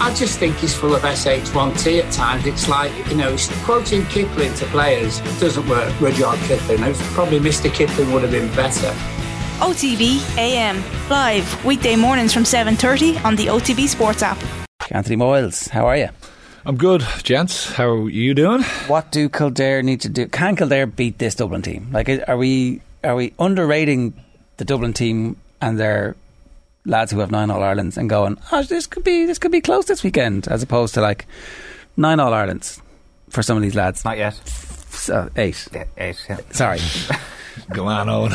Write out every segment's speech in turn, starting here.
I just think he's full of SH1T at times. It's like, you know, quoting Kipling to players doesn't work. Rudyard Kipling. Probably Mr. Kipling would have been better. OTB AM live weekday mornings from 7:30 on the OTB Sports app. Anthony Moyles, how are you? I'm good, gents. How are you doing? What do Kildare need to do? Can Kildare beat this Dublin team? Like, are we are we underrating the Dublin team and their lads who have nine All Irelands and going, oh, this could be this could be close this weekend, as opposed to like nine All Irelands for some of these lads. Not yet. So, eight. Yeah, eight. Yeah. Sorry. Go on, Eoin.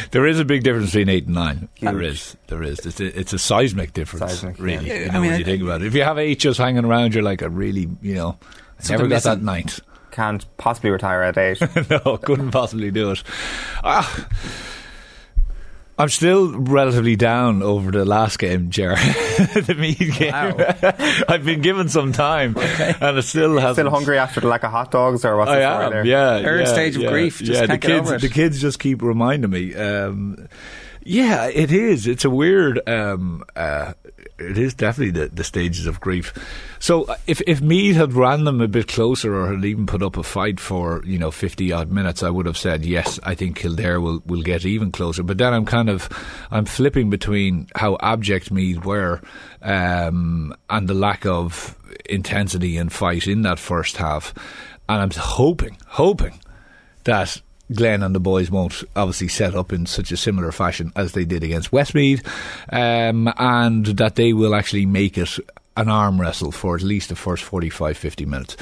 there is a big difference between eight and nine. There is. There is. It's a, it's a seismic difference, Seismic, yeah. really. Yeah, you I mean, when you think about it. If you have eight just hanging around, you're like, a really, you know, I never got that missing. ninth. Can't possibly retire at eight. no, couldn't possibly do it. Ah, I'm still relatively down over the last game, Ger. the Meath game. I've been given some time, and it still hasn't. Still hungry after the lack of hot dogs, or what's I the am, there? yeah. Third yeah, stage of yeah, grief, just yeah, can't the get kids, over it. the kids just keep reminding me. Um, yeah, it is. It's a weird. Um, uh, it is definitely the, the stages of grief. So uh, if if Meath had ran them a bit closer, or had even put up a fight for you know fifty odd minutes, I would have said yes. I think Kildare will will get even closer. But then I'm kind of I'm flipping between how abject Meath were um, and the lack of intensity and fight in that first half, and I'm hoping hoping that Glenn and the boys won't obviously set up in such a similar fashion as they did against Westmeath, um, and that they will actually make it an arm wrestle for at least the first 45 50 minutes.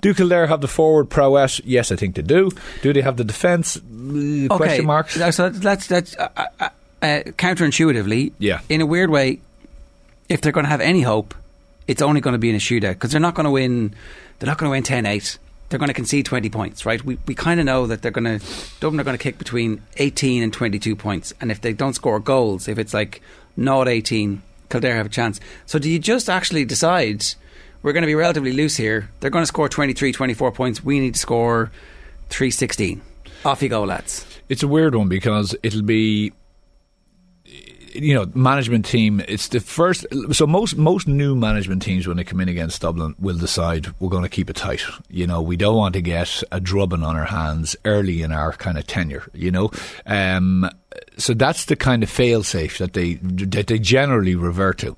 Do Kildare have the forward prowess? Yes, I think they do. Do they have the defence? Uh, Question marks. So that's that's uh, uh, uh, counterintuitively. Yeah. In a weird way, if they're going to have any hope, it's only going to be in a shootout because they're not going to win. They're not going to win 10-8. They're going to concede twenty points, right? We we kind of know that they're going to Dublin are going to kick between eighteen and twenty two points, and if they don't score goals, if it's like not eighteen, Kildare have a chance. So do you just actually decide? We're going to be relatively loose here. They're going to score 23, 24 points. We need to score 316. Off you go, lads. It's a weird one because it'll be you know management team it's the first so most most new management teams when they come in against Dublin will decide we're going to keep it tight. You know we don't want to get a drubbing on our hands early in our kind of tenure you know? Um, so that's the kind of fail safe that they that they generally revert to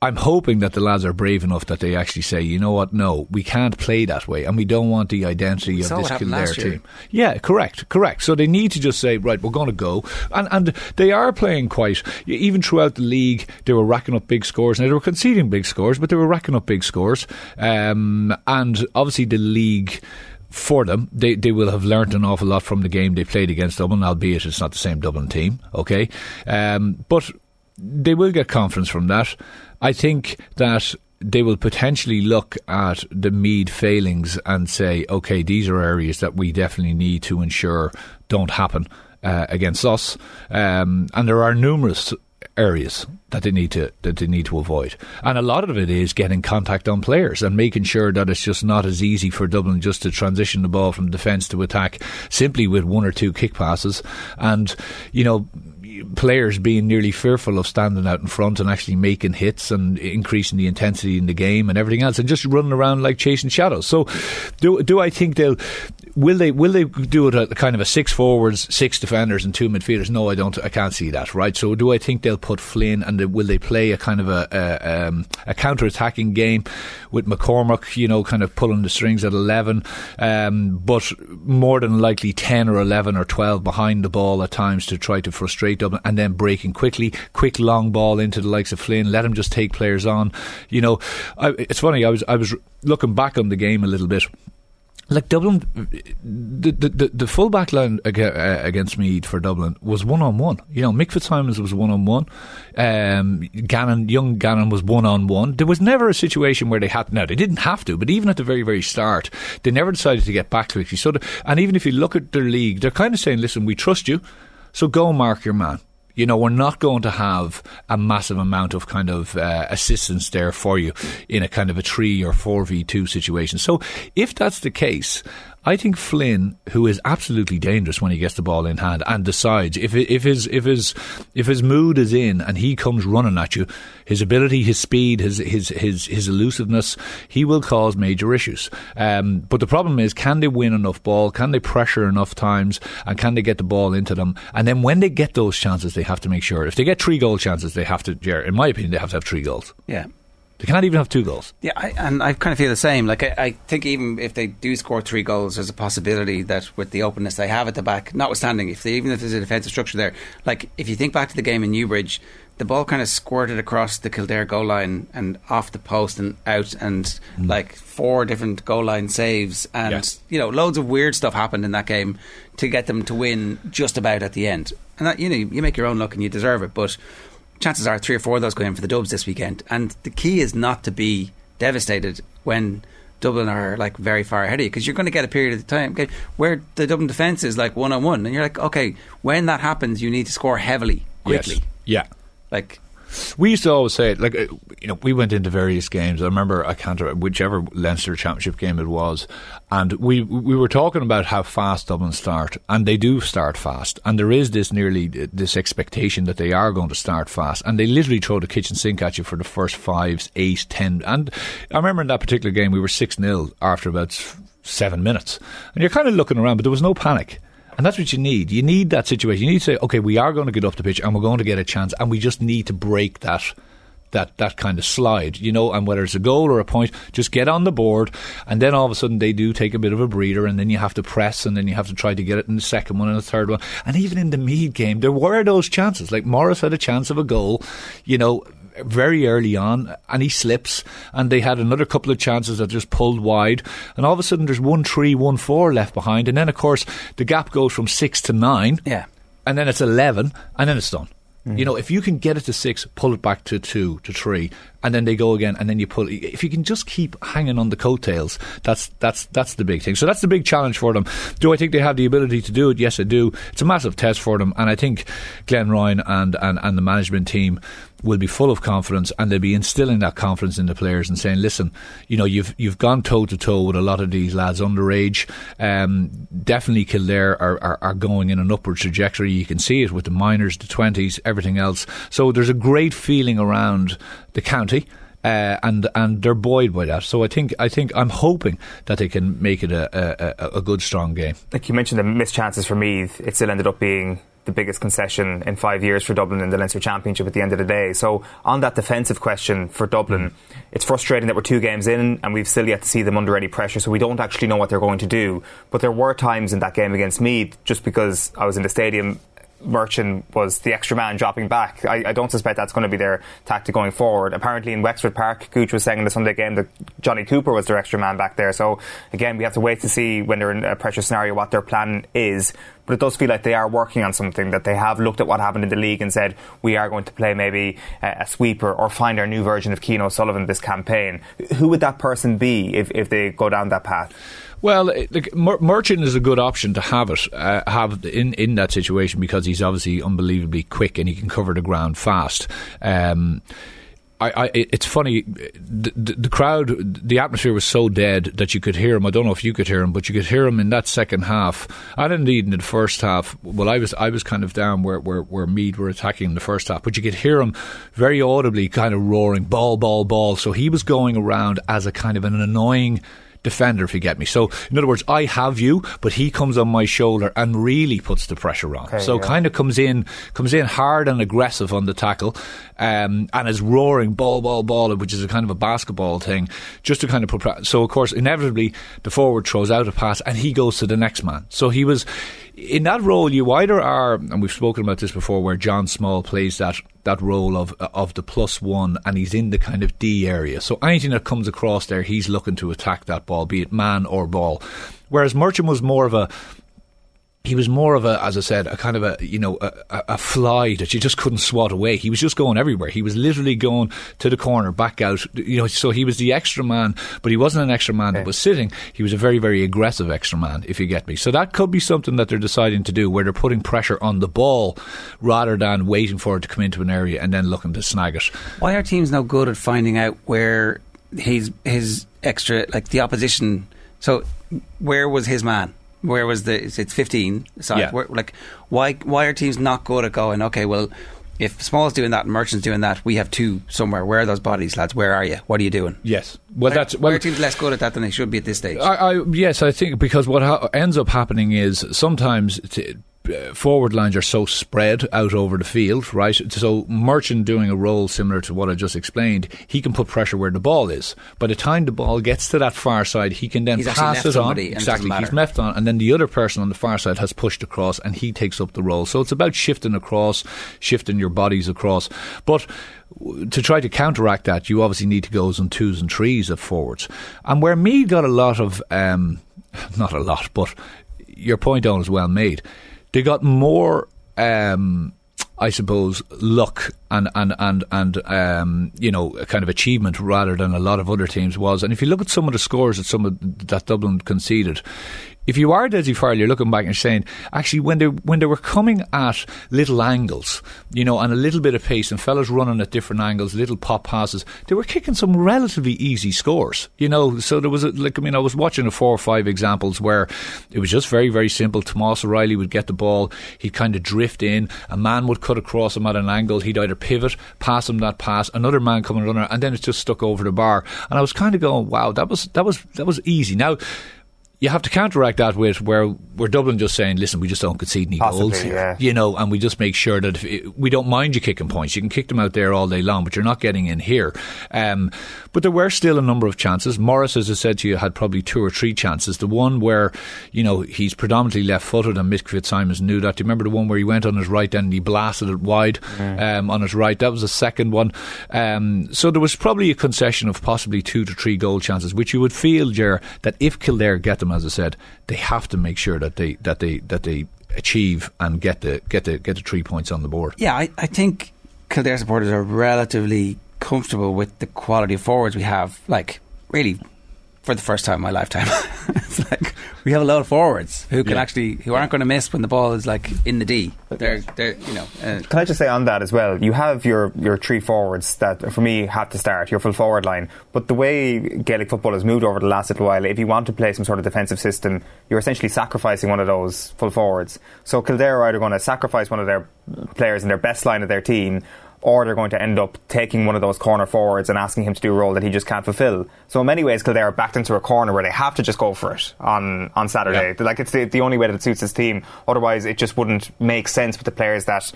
I'm hoping that the lads are brave enough that they actually say, you know what, no, we can't play that way, and we don't want the identity of this Kildare team. Yeah, correct, correct. So they need to just say, right, we're going to go, and and they are playing quite. Even throughout the league, they were racking up big scores. Now they were conceding big scores, but they were racking up big scores. Um, and obviously the league. For them, they they will have learnt an awful lot from the game they played against Dublin, albeit it's not the same Dublin team. Okay, um, but they will get confidence from that. I think that they will potentially look at the Meath failings and say, okay, these are areas that we definitely need to ensure don't happen uh, against us. Um, and there are numerous areas that they need to that they need to avoid. And a lot of it is getting contact on players and making sure that it's just not as easy for Dublin just to transition the ball from defence to attack simply with one or two kick passes. And you know players being nearly fearful of standing out in front and actually making hits and increasing the intensity in the game and everything else and just running around like chasing shadows. So do do I think they'll will they will they do it at kind of a six forwards, six defenders and two midfielders? No, I don't I can't see that, right? So do I think they'll put Flynn and will they play a kind of a a, um, a counter attacking game with McCormack, you know, kind of pulling the strings at eleven, um, but more than likely ten or eleven or twelve behind the ball at times to try to frustrate Dublin and then breaking quickly, quick long ball into the likes of Flynn, let him just take players on. You know, I, it's funny. I was I was looking back on the game a little bit. Like Dublin, the the, the, full back line uh, against Meath for Dublin was one on one. You know, Mick Fitzsimons was one on one. Gannon, young Gannon was one on one. There was never a situation where they had. Now they didn't have to, but even at the very very start, they never decided to get back quickly. So, the, and even if you look at their league, they're kind of saying, "Listen, we trust you, so go mark your man." You know, we're not going to have a massive amount of kind of uh, assistance there for you in a kind of a three or four v two situation. So, if that's the case, I think Flynn, who is absolutely dangerous when he gets the ball in hand and decides if if his if his if his mood is in and he comes running at you, his ability, his speed, his his his his elusiveness, he will cause major issues. Um, but the problem is, can they win enough ball? Can they pressure enough times? And can they get the ball into them? And then when they get those chances, they have to make sure. If they get three goal chances, they have to. In my opinion, they have to have three goals. Yeah. They can't even have two goals. Yeah, I, and I kind of feel the same. Like I, I think even if they do score three goals, there's a possibility that with the openness they have at the back, notwithstanding if they, even if there's a defensive structure there, like if you think back to the game in Newbridge, the ball kind of squirted across the Kildare goal line and off the post and out, and Mm. like four different goal line saves, and Yes. you know loads of weird stuff happened in that game to get them to win just about at the end. And that you know you make your own luck and you deserve it, but chances are three or four of those go in for the Dubs this weekend. And the key is not to be devastated when Dublin are like very far ahead of you because you're going to get a period of time where the Dublin defence is like one on one, and you're like, okay, when that happens, you need to score heavily, quickly. Yes. Yeah. Like, We used to always say it, like, uh, you know, we went into various games. I remember, I can't remember whichever Leinster Championship game it was, and we we were talking about how fast Dublin start, and they do start fast, and there is this nearly uh, this expectation that they are going to start fast, and they literally throw the kitchen sink at you for the first fives, eight, ten, and I remember in that particular game we were six 0 after about seven minutes, and you're kind of looking around, but there was no panic. And that's what you need. You need that situation. You need to say, okay, we are going to get up the pitch and we're going to get a chance, and we just need to break that that that kind of slide, you know, and whether it's a goal or a point, just get on the board, and then all of a sudden they do take a bit of a breather, and then you have to press, and then you have to try to get it in the second one and the third one, and even in the Meath game, there were those chances. Like Morris had a chance of a goal, you know, very early on, and he slips, and they had another couple of chances that just pulled wide, and all of a sudden there's one three, one four left behind, and then of course the gap goes from six to nine, yeah. and then it's 11, and then it's done. Mm. You know, if you can get it to six, pull it back to two, to three, and then they go again, and then you pull. If you can just keep hanging on the coattails, that's that's that's the big thing. So that's the big challenge for them. Do I think they have the ability to do it? Yes, I do. It's a massive test for them, and I think Glenn Ryan and and, and the management team will be full of confidence, and they'll be instilling that confidence in the players and saying, "Listen, you know, you've you've gone toe to toe with a lot of these lads underage. Um, definitely, Kildare are, are are going in an upward trajectory. You can see it with the minors, the twenties, everything else. So there's a great feeling around the county." Uh, and and they're buoyed by that. So I think I think I'm hoping that they can make it a, a, a good strong game. Like you mentioned, the missed chances for Meath, it still ended up being the biggest concession in five years for Dublin in the Leinster Championship at the end of the day. So on that defensive question for Dublin, hmm. it's frustrating that we're two games in and we've still yet to see them under any pressure, so we don't actually know what they're going to do. But there were times in that game against Meath, just because I was in the stadium, Murchan was the extra man dropping back. I, I don't suspect that's going to be their tactic going forward. Apparently, in Wexford Park, Gooch was saying in the Sunday game that Johnny Cooper was their extra man back there. So, again, we have to wait to see when they're in a pressure scenario what their plan is. But it does feel like they are working on something, that they have looked at what happened in the league and said, we are going to play maybe a, a sweeper or find our new version of Cian O'Sullivan this campaign. Who would that person be if, if they go down that path? Well, it- Mer- Murchan is a good option to have it, uh, have in in that situation because he's obviously unbelievably quick and he can cover the ground fast. Um, I, I, it's funny. The, the, the crowd, the atmosphere was so dead that you could hear him. I don't know if you could hear him, but you could hear him in that second half, and indeed in the first half. Well, I was I was kind of down where where, where Meath were attacking in the first half, but you could hear him very audibly, kind of roaring, "Ball, ball, ball." So he was going around as a kind of an annoying defender, if you get me. So, in other words, I have you, but he comes on my shoulder and really puts the pressure on. Okay, so, yeah. kind of comes in, comes in hard and aggressive on the tackle, um, and is roaring ball, ball, ball, which is a kind of a basketball thing, just to kind of put. Pra- so, of course, inevitably, the forward throws out a pass and he goes to the next man. So he was in that role. You either are, and we've spoken about this before, where John Small plays that that role of of the plus one, and he's in the kind of D area. So anything that comes across there, he's looking to attack that ball, be it man or ball. Whereas Murchan was more of a he was more of a, as I said, a kind of a you know a, a fly that you just couldn't swat away. He was just going everywhere. He was literally going to the corner, back out. You know, so he was the extra man, but he wasn't an extra man that was sitting. He was a very very aggressive extra man, if you get me. So that could be something that they're deciding to do, where they're putting pressure on the ball rather than waiting for it to come into an area and then looking to snag it. Why are teams no good at finding out where his his extra like the opposition? So where was his man? Where was the? It's fifteen. Side. Yeah. Where, like, why? Why are teams not good at going? Okay, well, if Small's doing that and Murchan's doing that, we have two somewhere. Where are those bodies, lads? Where are you? What are you doing? Yes. Well, that's why well. are teams less good at that than they should be at this stage? I, I yes, I think because what ha- ends up happening is sometimes. T- Forward lines are so spread out over the field, right? So Murchan doing a role similar to what I just explained, he can put pressure where the ball is. By the time the ball gets to that far side, he can then He's pass it on. and it Exactly, he's left on, and then the other person on the far side has pushed across, and he takes up the role. So it's about shifting across, shifting your bodies across. But to try to counteract that, you obviously need to go on twos and threes at forwards. And where Meath got a lot of, um, not a lot, but your point on is well made. They got more. Um, I suppose luck and and and and um, you know kind of achievement rather than a lot of other teams was. And if you look at some of the scores that some of that Dublin conceded, if you are Dessie Farrell, you're looking back and saying actually when they when they were coming at little angles, you know, and a little bit of pace and fellas running at different angles, little pop passes, they were kicking some relatively easy scores, you know. So there was a, like I mean I was watching a four or five examples where it was just very very simple. Tomas O'Reilly would get the ball, he'd kind of drift in, a man would cut across him at an angle, he'd either pivot, pass him that pass, another man coming runner, and then it just stuck over the bar. And I was kind of going, wow, that was that was that was easy. Now you have to counteract that with where we're Dublin just saying, listen, we just don't concede any Possibly, goals yeah. you know, and we just make sure that if it, we don't mind you kicking points. You can kick them out there all day long, but you're not getting in here. Um, but there were still a number of chances. Morris, as I said to you, had probably two or three chances. The one where, you know, he's predominantly left-footed, and Mick Fitzsimons knew that. Do you remember the one where he went on his right and he blasted it wide um, on his right? That was the second one. Um, so there was probably a concession of possibly two to three goal chances, which you would feel, Ger, that if Kildare get as I said, they have to make sure that they that they that they achieve and get the get the get the three points on the board. Yeah, I, I think Kildare supporters are relatively comfortable with the quality of forwards we have. Like, really, for the first time in my lifetime, it's like we have a lot of forwards who can Yeah. actually who aren't going to miss when the ball is like in the D. They're they're you know. Uh, Can I just say on that as well? You have your, your three forwards that, for me, have to start, your full forward line. But the way Gaelic football has moved over the last little while, if you want to play some sort of defensive system, you're essentially sacrificing one of those full forwards. So Kildare are either going to sacrifice one of their players in their best line of their team, or they're going to end up taking one of those corner forwards and asking him to do a role that he just can't fulfil. So in many ways, Kildare are backed into a corner where they have to just go for it on, on Saturday. Like it's the, the only way that it suits his team. Otherwise, it just wouldn't make sense with the players that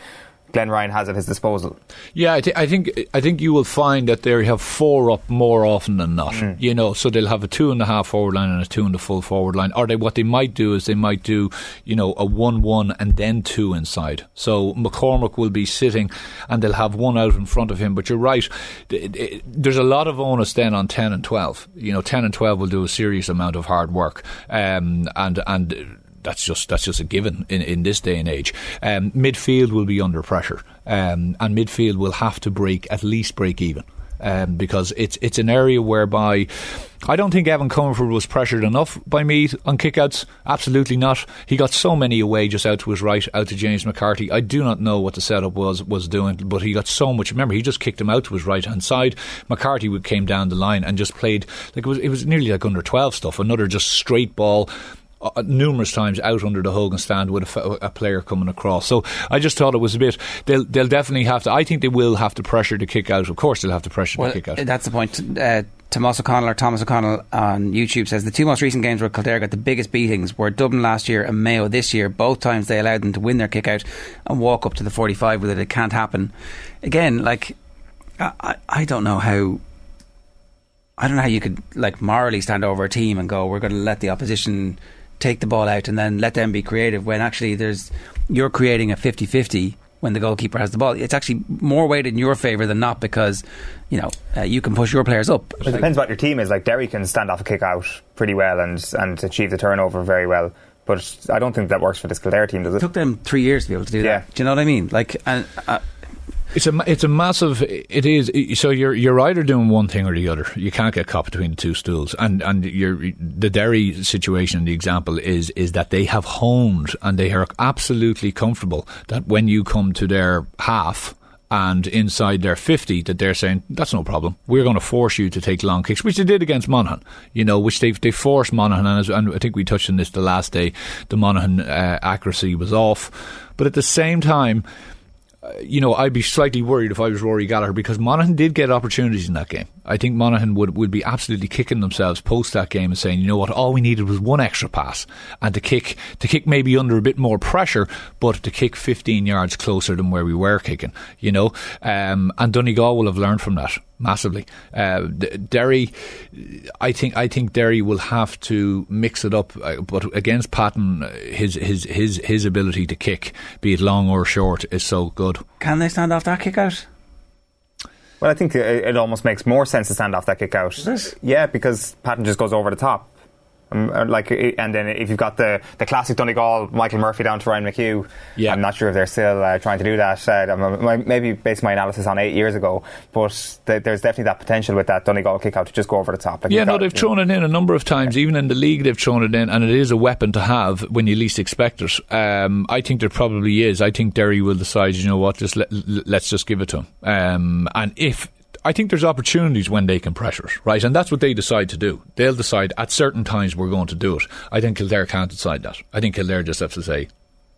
Glenn Ryan has at his disposal. Yeah, I, th- I think I think you will find that they have four up more often than not. You know, so they'll have a two and a half forward line and a two and a full forward line. Or they what they might do is they might do you know a one one and then two inside. So McCormack will be sitting and they'll have one out in front of him. But you're right, th- th- there's a lot of onus then on ten and twelve. You know, ten and twelve will do a serious amount of hard work, um, and and that's just that's just a given in, in this day and age. Um, midfield will be under pressure, um, and midfield will have to break at least break even. Um, because it's it's an area whereby I don't think Evan Comerford was pressured enough by me on kickouts. Absolutely not. He got so many away just out to his right, out to James McCarthy. I do not know what the setup was was doing, but he got so much. Remember, he just kicked him out to his right hand side. McCarthy came down the line and just played like it was it was nearly like under twelve stuff. Another just straight ball uh, numerous times out under the Hogan stand with a player coming across. So I just thought it was a bit. They'll they'll definitely have to. I think they will have to pressure to kick out. Of course, they'll have to pressure well, to kick out. that's the point. Uh, Tomas O'Connell or Thomas O'Connell on YouTube says the two most recent games where Kildare got the biggest beatings were Dublin last year and Mayo this year. Both times they allowed them to win their kick out and walk up to the 45 with it. It can't happen. Again, like, I, I don't know how. I don't know how you could like morally stand over a team and go, we're going to let the opposition take the ball out and then let them be creative when actually there's you're creating a 50-50 when the goalkeeper has the ball. It's actually more weighted in your favour than not because you know uh, you can push your players up. It depends what your team is. Like Derry can stand off a kick out pretty well and and achieve the turnover very well. But I don't think that works for this Kildare team, does It it? took them three years to be able to do Yeah. that. Do you know what I mean? Like, and, uh, It's a it's a massive. It is so you're you're either doing one thing or the other. You can't get caught between the two stools. And and you're, the Derry situation, the example is is that they have honed and they are absolutely comfortable that when you come to their half and inside their 50 that they're saying that's no problem. We're going to force you to take long kicks, which they did against Monaghan. You know, which they they forced Monaghan, and, and I think we touched on this the last day. The Monaghan uh, accuracy was off, but at the same time you know, I'd be slightly worried if I was Rory Gallagher because Monaghan did get opportunities in that game. I think Monaghan would, would be absolutely kicking themselves post that game and saying, you know what, all we needed was one extra pass and to kick, to kick maybe under a bit more pressure, but to kick 15 yards closer than where we were kicking, you know. Um, and Donegal will have learned from that massively. Uh, Derry, I think I think Derry will have to mix it up, uh, but against Patton, his his his his ability to kick, be it long or short, is so good. Can they stand off that kick out? Well, I think it, almost makes more sense to stand off that kick out. Yeah, because Patton just goes over the top. Um, uh, like, and then if you've got the, the classic Donegal, Michael Murphy down to Ryan McHugh, yeah. I'm not sure if they're still uh, trying to do that. Uh, maybe based my analysis on eight years ago, but th- there's definitely that potential with that Donegal kick out to just go over the top. Like yeah, no, they've thrown know. it in a number of times. Even in the league, they've thrown it in, and it is a weapon to have when you least expect it. Um, I think there probably is. I think Derry will decide, you know what, just let, us just give it to them. Um, and if I think there's opportunities when they can pressure it, right? And that's what they decide to do. They'll decide at certain times we're going to do it. I think Kildare can't decide that. I think Kildare just has to say,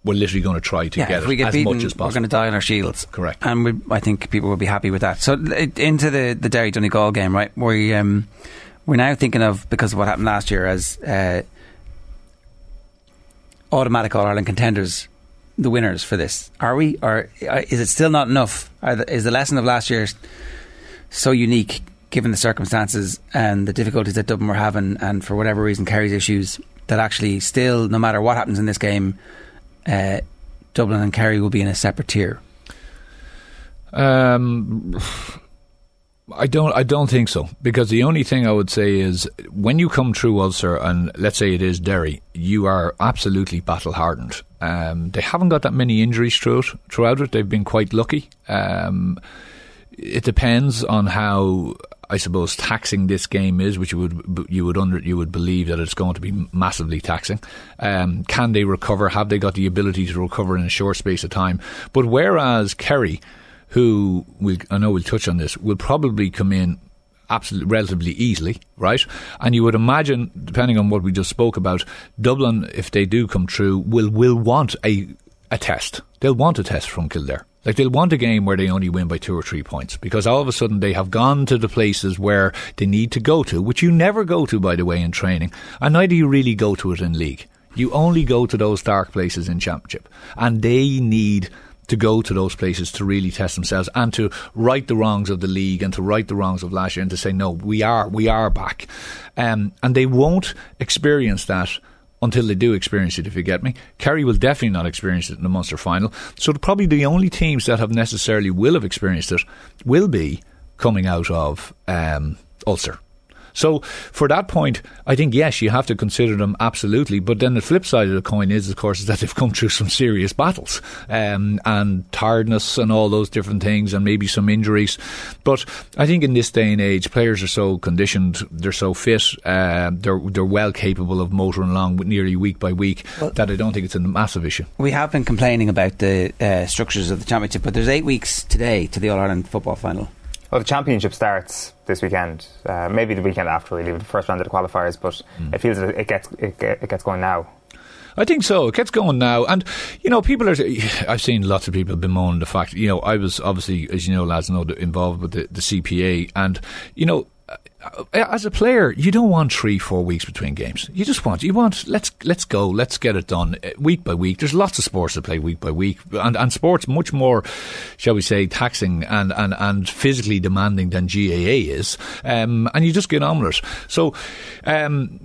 we're literally going to try to yeah, get if we get as beaten, much as possible. We're going to die on our shields. Correct. And we, I think people will be happy with that. So into the, the Derry Donegal game, right? We, um, we're now thinking of, because of what happened last year, as uh, automatic All Ireland contenders the winners for this? Are we, or uh, is it still not enough? The, is the lesson of last year so unique given the circumstances and the difficulties that Dublin were having, and for whatever reason, Kerry's issues, that actually still, no matter what happens in this game, uh, Dublin and Kerry will be in a separate tier. Um, I don't. I don't think so because the only thing I would say is when you come through Ulster and let's say it is Derry, you are absolutely battle hardened. Um, they haven't got that many injuries throughout. Throughout it, they've been quite lucky. Um, it depends on how I suppose taxing this game is, which you would you would under you would believe that it's going to be massively taxing. Um, can they recover? Have they got the ability to recover in a short space of time? But whereas Kerry, who will I know we'll touch on this, will probably come in absolutely relatively easily, right? And you would imagine, depending on what we just spoke about, Dublin, if they do come through, will will want a a test. They'll want a test from Kildare. Like they'll want a game where they only win by two or three points because all of a sudden they have gone to the places where they need to go to, which you never go to, by the way, in training, and neither you really go to it in league. You only go to those dark places in championship, and they need to go to those places to really test themselves and to right the wrongs of the league and to right the wrongs of last year and to say no, we are we are back, um, and they won't experience that until they do experience it, if you get me. Kerry will definitely not experience it in the Munster final. So probably the only teams that have necessarily will have experienced it will be coming out of um, Ulster. So for that point, I think yes, you have to consider them absolutely. But then the flip side of the coin is, of course, is that they've come through some serious battles um, and tiredness and all those different things, and maybe some injuries. But I think in this day and age, players are so conditioned, they're so fit, uh, they're they're well capable of motoring along nearly week by week well, that I don't think it's a massive issue. We have been complaining about the uh, structures of the championship, but there's eight weeks today to the All Ireland football final. Well, the championship starts this weekend. Uh, maybe the weekend after, really, the first round of the qualifiers. But mm. it feels it gets it, it gets going now. I think so. It gets going now, and you know, people are. I've seen lots of people bemoan the fact. You know, I was obviously, as you know, lads know, involved with the, the CPA, and you know, as a player, you don't want three, four weeks between games. You just want, you want, let's, let's go, let's get it done uh, week by week. There's lots of sports to play week by week and, and sports much more, shall we say, taxing and, and, and physically demanding than GAA is. Um, and you just get on with it. So, um,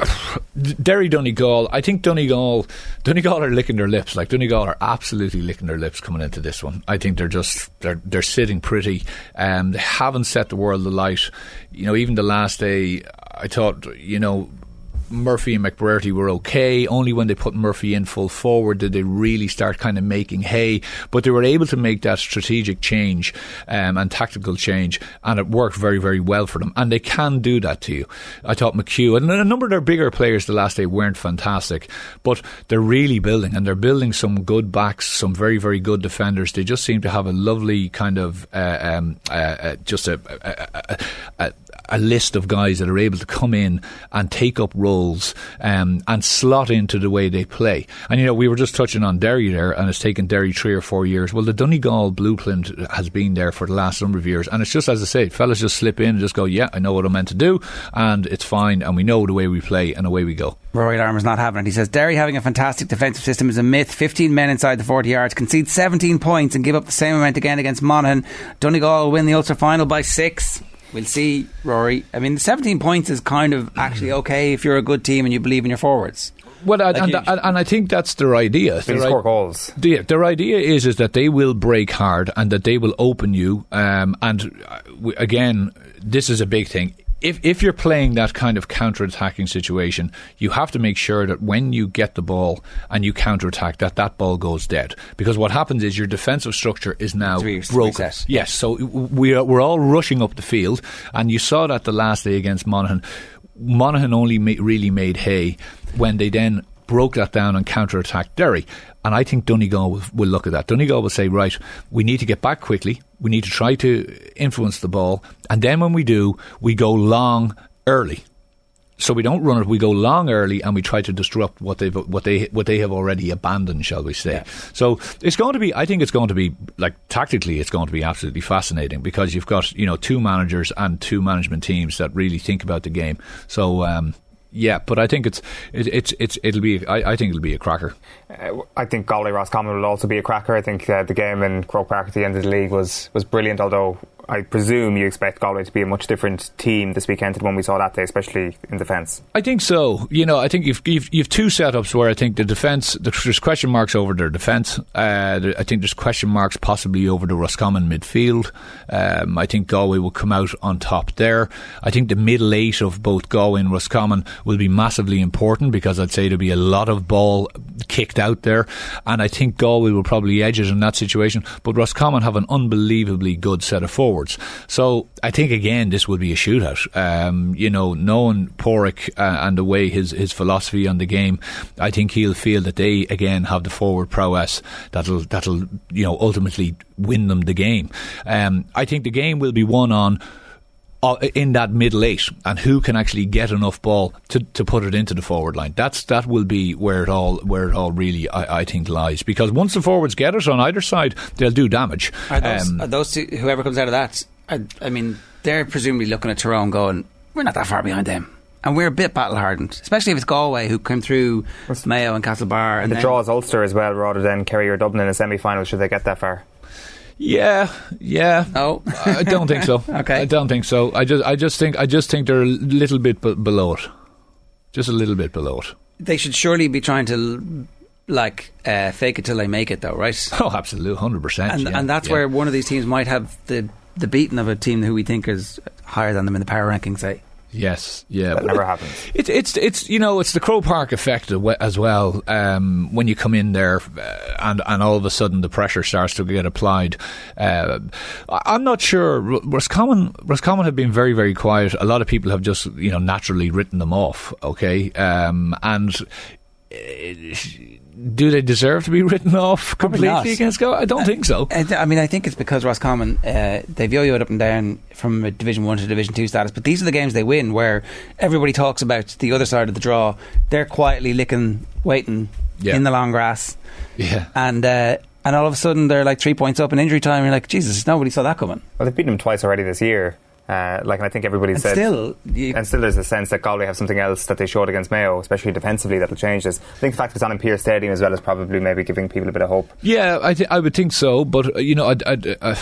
Derry Donegal, I think Donegal, Donegal are licking their lips. Like Donegal are absolutely licking their lips coming into this one. I think they're just they're they're sitting pretty. Um, they haven't set the world alight. You know, even the last day, I thought you know Murphy and McBrearty were okay. Only when they put Murphy in full forward did they really start kind of making hay. But they were able to make that strategic change um, and tactical change, and it worked very, very well for them. And they can do that to you. I thought McHugh and a number of their bigger players the last day weren't fantastic, but they're really building, and they're building some good backs, some very, very good defenders. They just seem to have a lovely kind of uh, um, uh, uh, just a, a, a, a list of guys that are able to come in and take up roles um, and slot into the way they play. And you know, we were just touching on Derry there, and it's taken Derry three or four years. Well, the Donegal blueprint has been there for the last number of years, and it's just as I say, fellas just slip in and just go, yeah, I know what I'm meant to do, and it's fine, and we know the way we play, and away we go. Rory Larmour's not having it. He says Derry having a fantastic defensive system is a myth. 15 men inside the 40 yards, concede 17 points, and give up the same amount again against Monaghan. Donegal will win the Ulster final by six. We'll see, Rory. I mean, the 17 points is kind of actually okay if you're a good team and you believe in your forwards. Well, like and, and, and, I think that's their idea. They score goals. The, their idea is is that they will break hard and that they will open you. Um, and uh, again, this is a big thing if if you're playing that kind of counter-attacking situation, you have to make sure that when you get the ball and you counter-attack, that that ball goes dead. Because what happens is your defensive structure is now broken. Reset. Yes, so we are, we're all rushing up the field, and you saw that the last day against Monaghan. Monaghan only ma- really made hay when they then broke that down and counter-attacked Derry. And I think Donegal will, will, look at that. Donegal will say, right, we need to get back quickly. We need to try to influence the ball. And then when we do, we go long early. So we don't run it. We go long early, and we try to disrupt what they've what they what they have already abandoned, shall we say? Yeah. So it's going to be. I think it's going to be like tactically, it's going to be absolutely fascinating because you've got you know two managers and two management teams that really think about the game. So um, yeah, but I think it's it, it's it's it'll be I, I think it'll be a cracker. Uh, I think Galway Roscommon will also be a cracker. I think uh, the game in Croke Park at the end of the league was was brilliant. Although I presume you expect Galway to be a much different team this weekend than when we saw that day, especially in defence. I think so. You know, I think you've you've, you've two setups where I think the defence there's question marks over their defence. Uh, I think there's question marks possibly over the Roscommon midfield. Um, I think Galway will come out on top there. I think the middle eight of both Galway and Roscommon will be massively important because I'd say there'll be a lot of ball kicked out there, and I think Galway will probably edge it in that situation. But Roscommon have an unbelievably good set of forwards forwards. So I think again this will be a shootout. Um, you know, knowing Pádraig uh, and the way his his philosophy on the game, I think he'll feel that they again have the forward prowess that'll that'll you know ultimately win them the game. Um, I think the game will be won on in that middle eight and who can actually get enough ball to, to put it into the forward line. That's that will be where it all where it all really I, I think lies because once the forwards get it on either side, they'll do damage. Are those, um, are those two, whoever comes out of that? I, I mean, they're presumably looking at Tyrone going, we're not that far behind them. And we're a bit battle hardened, especially if it's Galway who came through Mayo and Castlebar. And, and the draw is Ulster as well, rather than Kerry or Dublin in a semi final, should they get that far. Yeah, yeah. Oh, I don't think so. okay, I don't think so. I just, I just think, I just think they're a little bit b- below it, just a little bit below it. They should surely be trying to like uh, fake it till they make it, though, right? Oh, absolutely, hundred percent. And yeah, and that's yeah. where one of these teams might have the the beating of a team who we think is higher than them in the power rankings. Say. Yes, yeah, that never happens. It's it's it's you know it's the Croke Park effect as well. Um, when you come in there, uh, and and all of a sudden the pressure starts to get applied. Uh, I'm not sure. Roscommon Roscommon have been very very quiet. A lot of people have just you know naturally written them off. Okay, um, and. Do they deserve to be written off completely against Go? I don't uh, think so. I mean, I think it's because Roscommon uh, they've yo-yoed up and down from Division One to Division Two status, but these are the games they win where everybody talks about the other side of the draw. They're quietly licking, waiting yeah. in the long grass, yeah, and. Uh, and all of a sudden, they're like three points up in injury time. You're like, Jesus, nobody saw that coming. Well, they've beaten them twice already this year. Uh, like, and I think everybody and said, still, you, and still, there's a sense that Galway have something else that they showed against Mayo, especially defensively, that'll change this. I think the fact it's on in Pearse Stadium as well is probably maybe giving people a bit of hope. Yeah, I, th- I would think so, but uh, you know, I, I, I,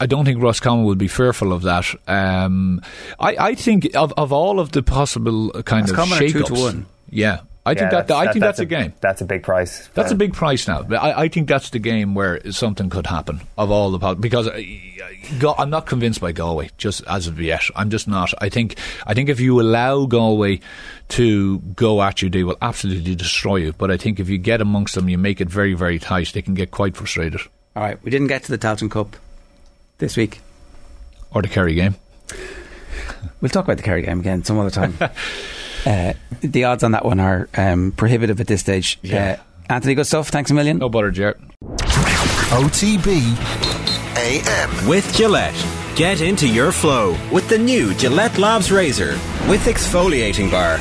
I don't think Roscommon would be fearful of that. Um, I, I think of, of all of the possible kind Roscommon of shake-ups, two to yeah, I think Yeah, that, I think that's, a, a game. That's a big price. That's a big price now. I, I think that's the game where something could happen of all the pos- because uh, I'm not convinced by Galway just as of yet. I'm just not. I think I think if you allow Galway to go at you, they will absolutely destroy you. But I think if you get amongst them, you make it very very tight. They can get quite frustrated. All right, we didn't get to the Tailteann Cup this week. Or the Kerry game. We'll talk about the Kerry game again some other time. uh, the odds on that one are um, prohibitive at this stage. Yeah. Uh, Anthony, good stuff. Thanks a million. No butter, Jared. OTB AM. With Gillette. Get into your flow with the new Gillette Labs Razor with exfoliating bar.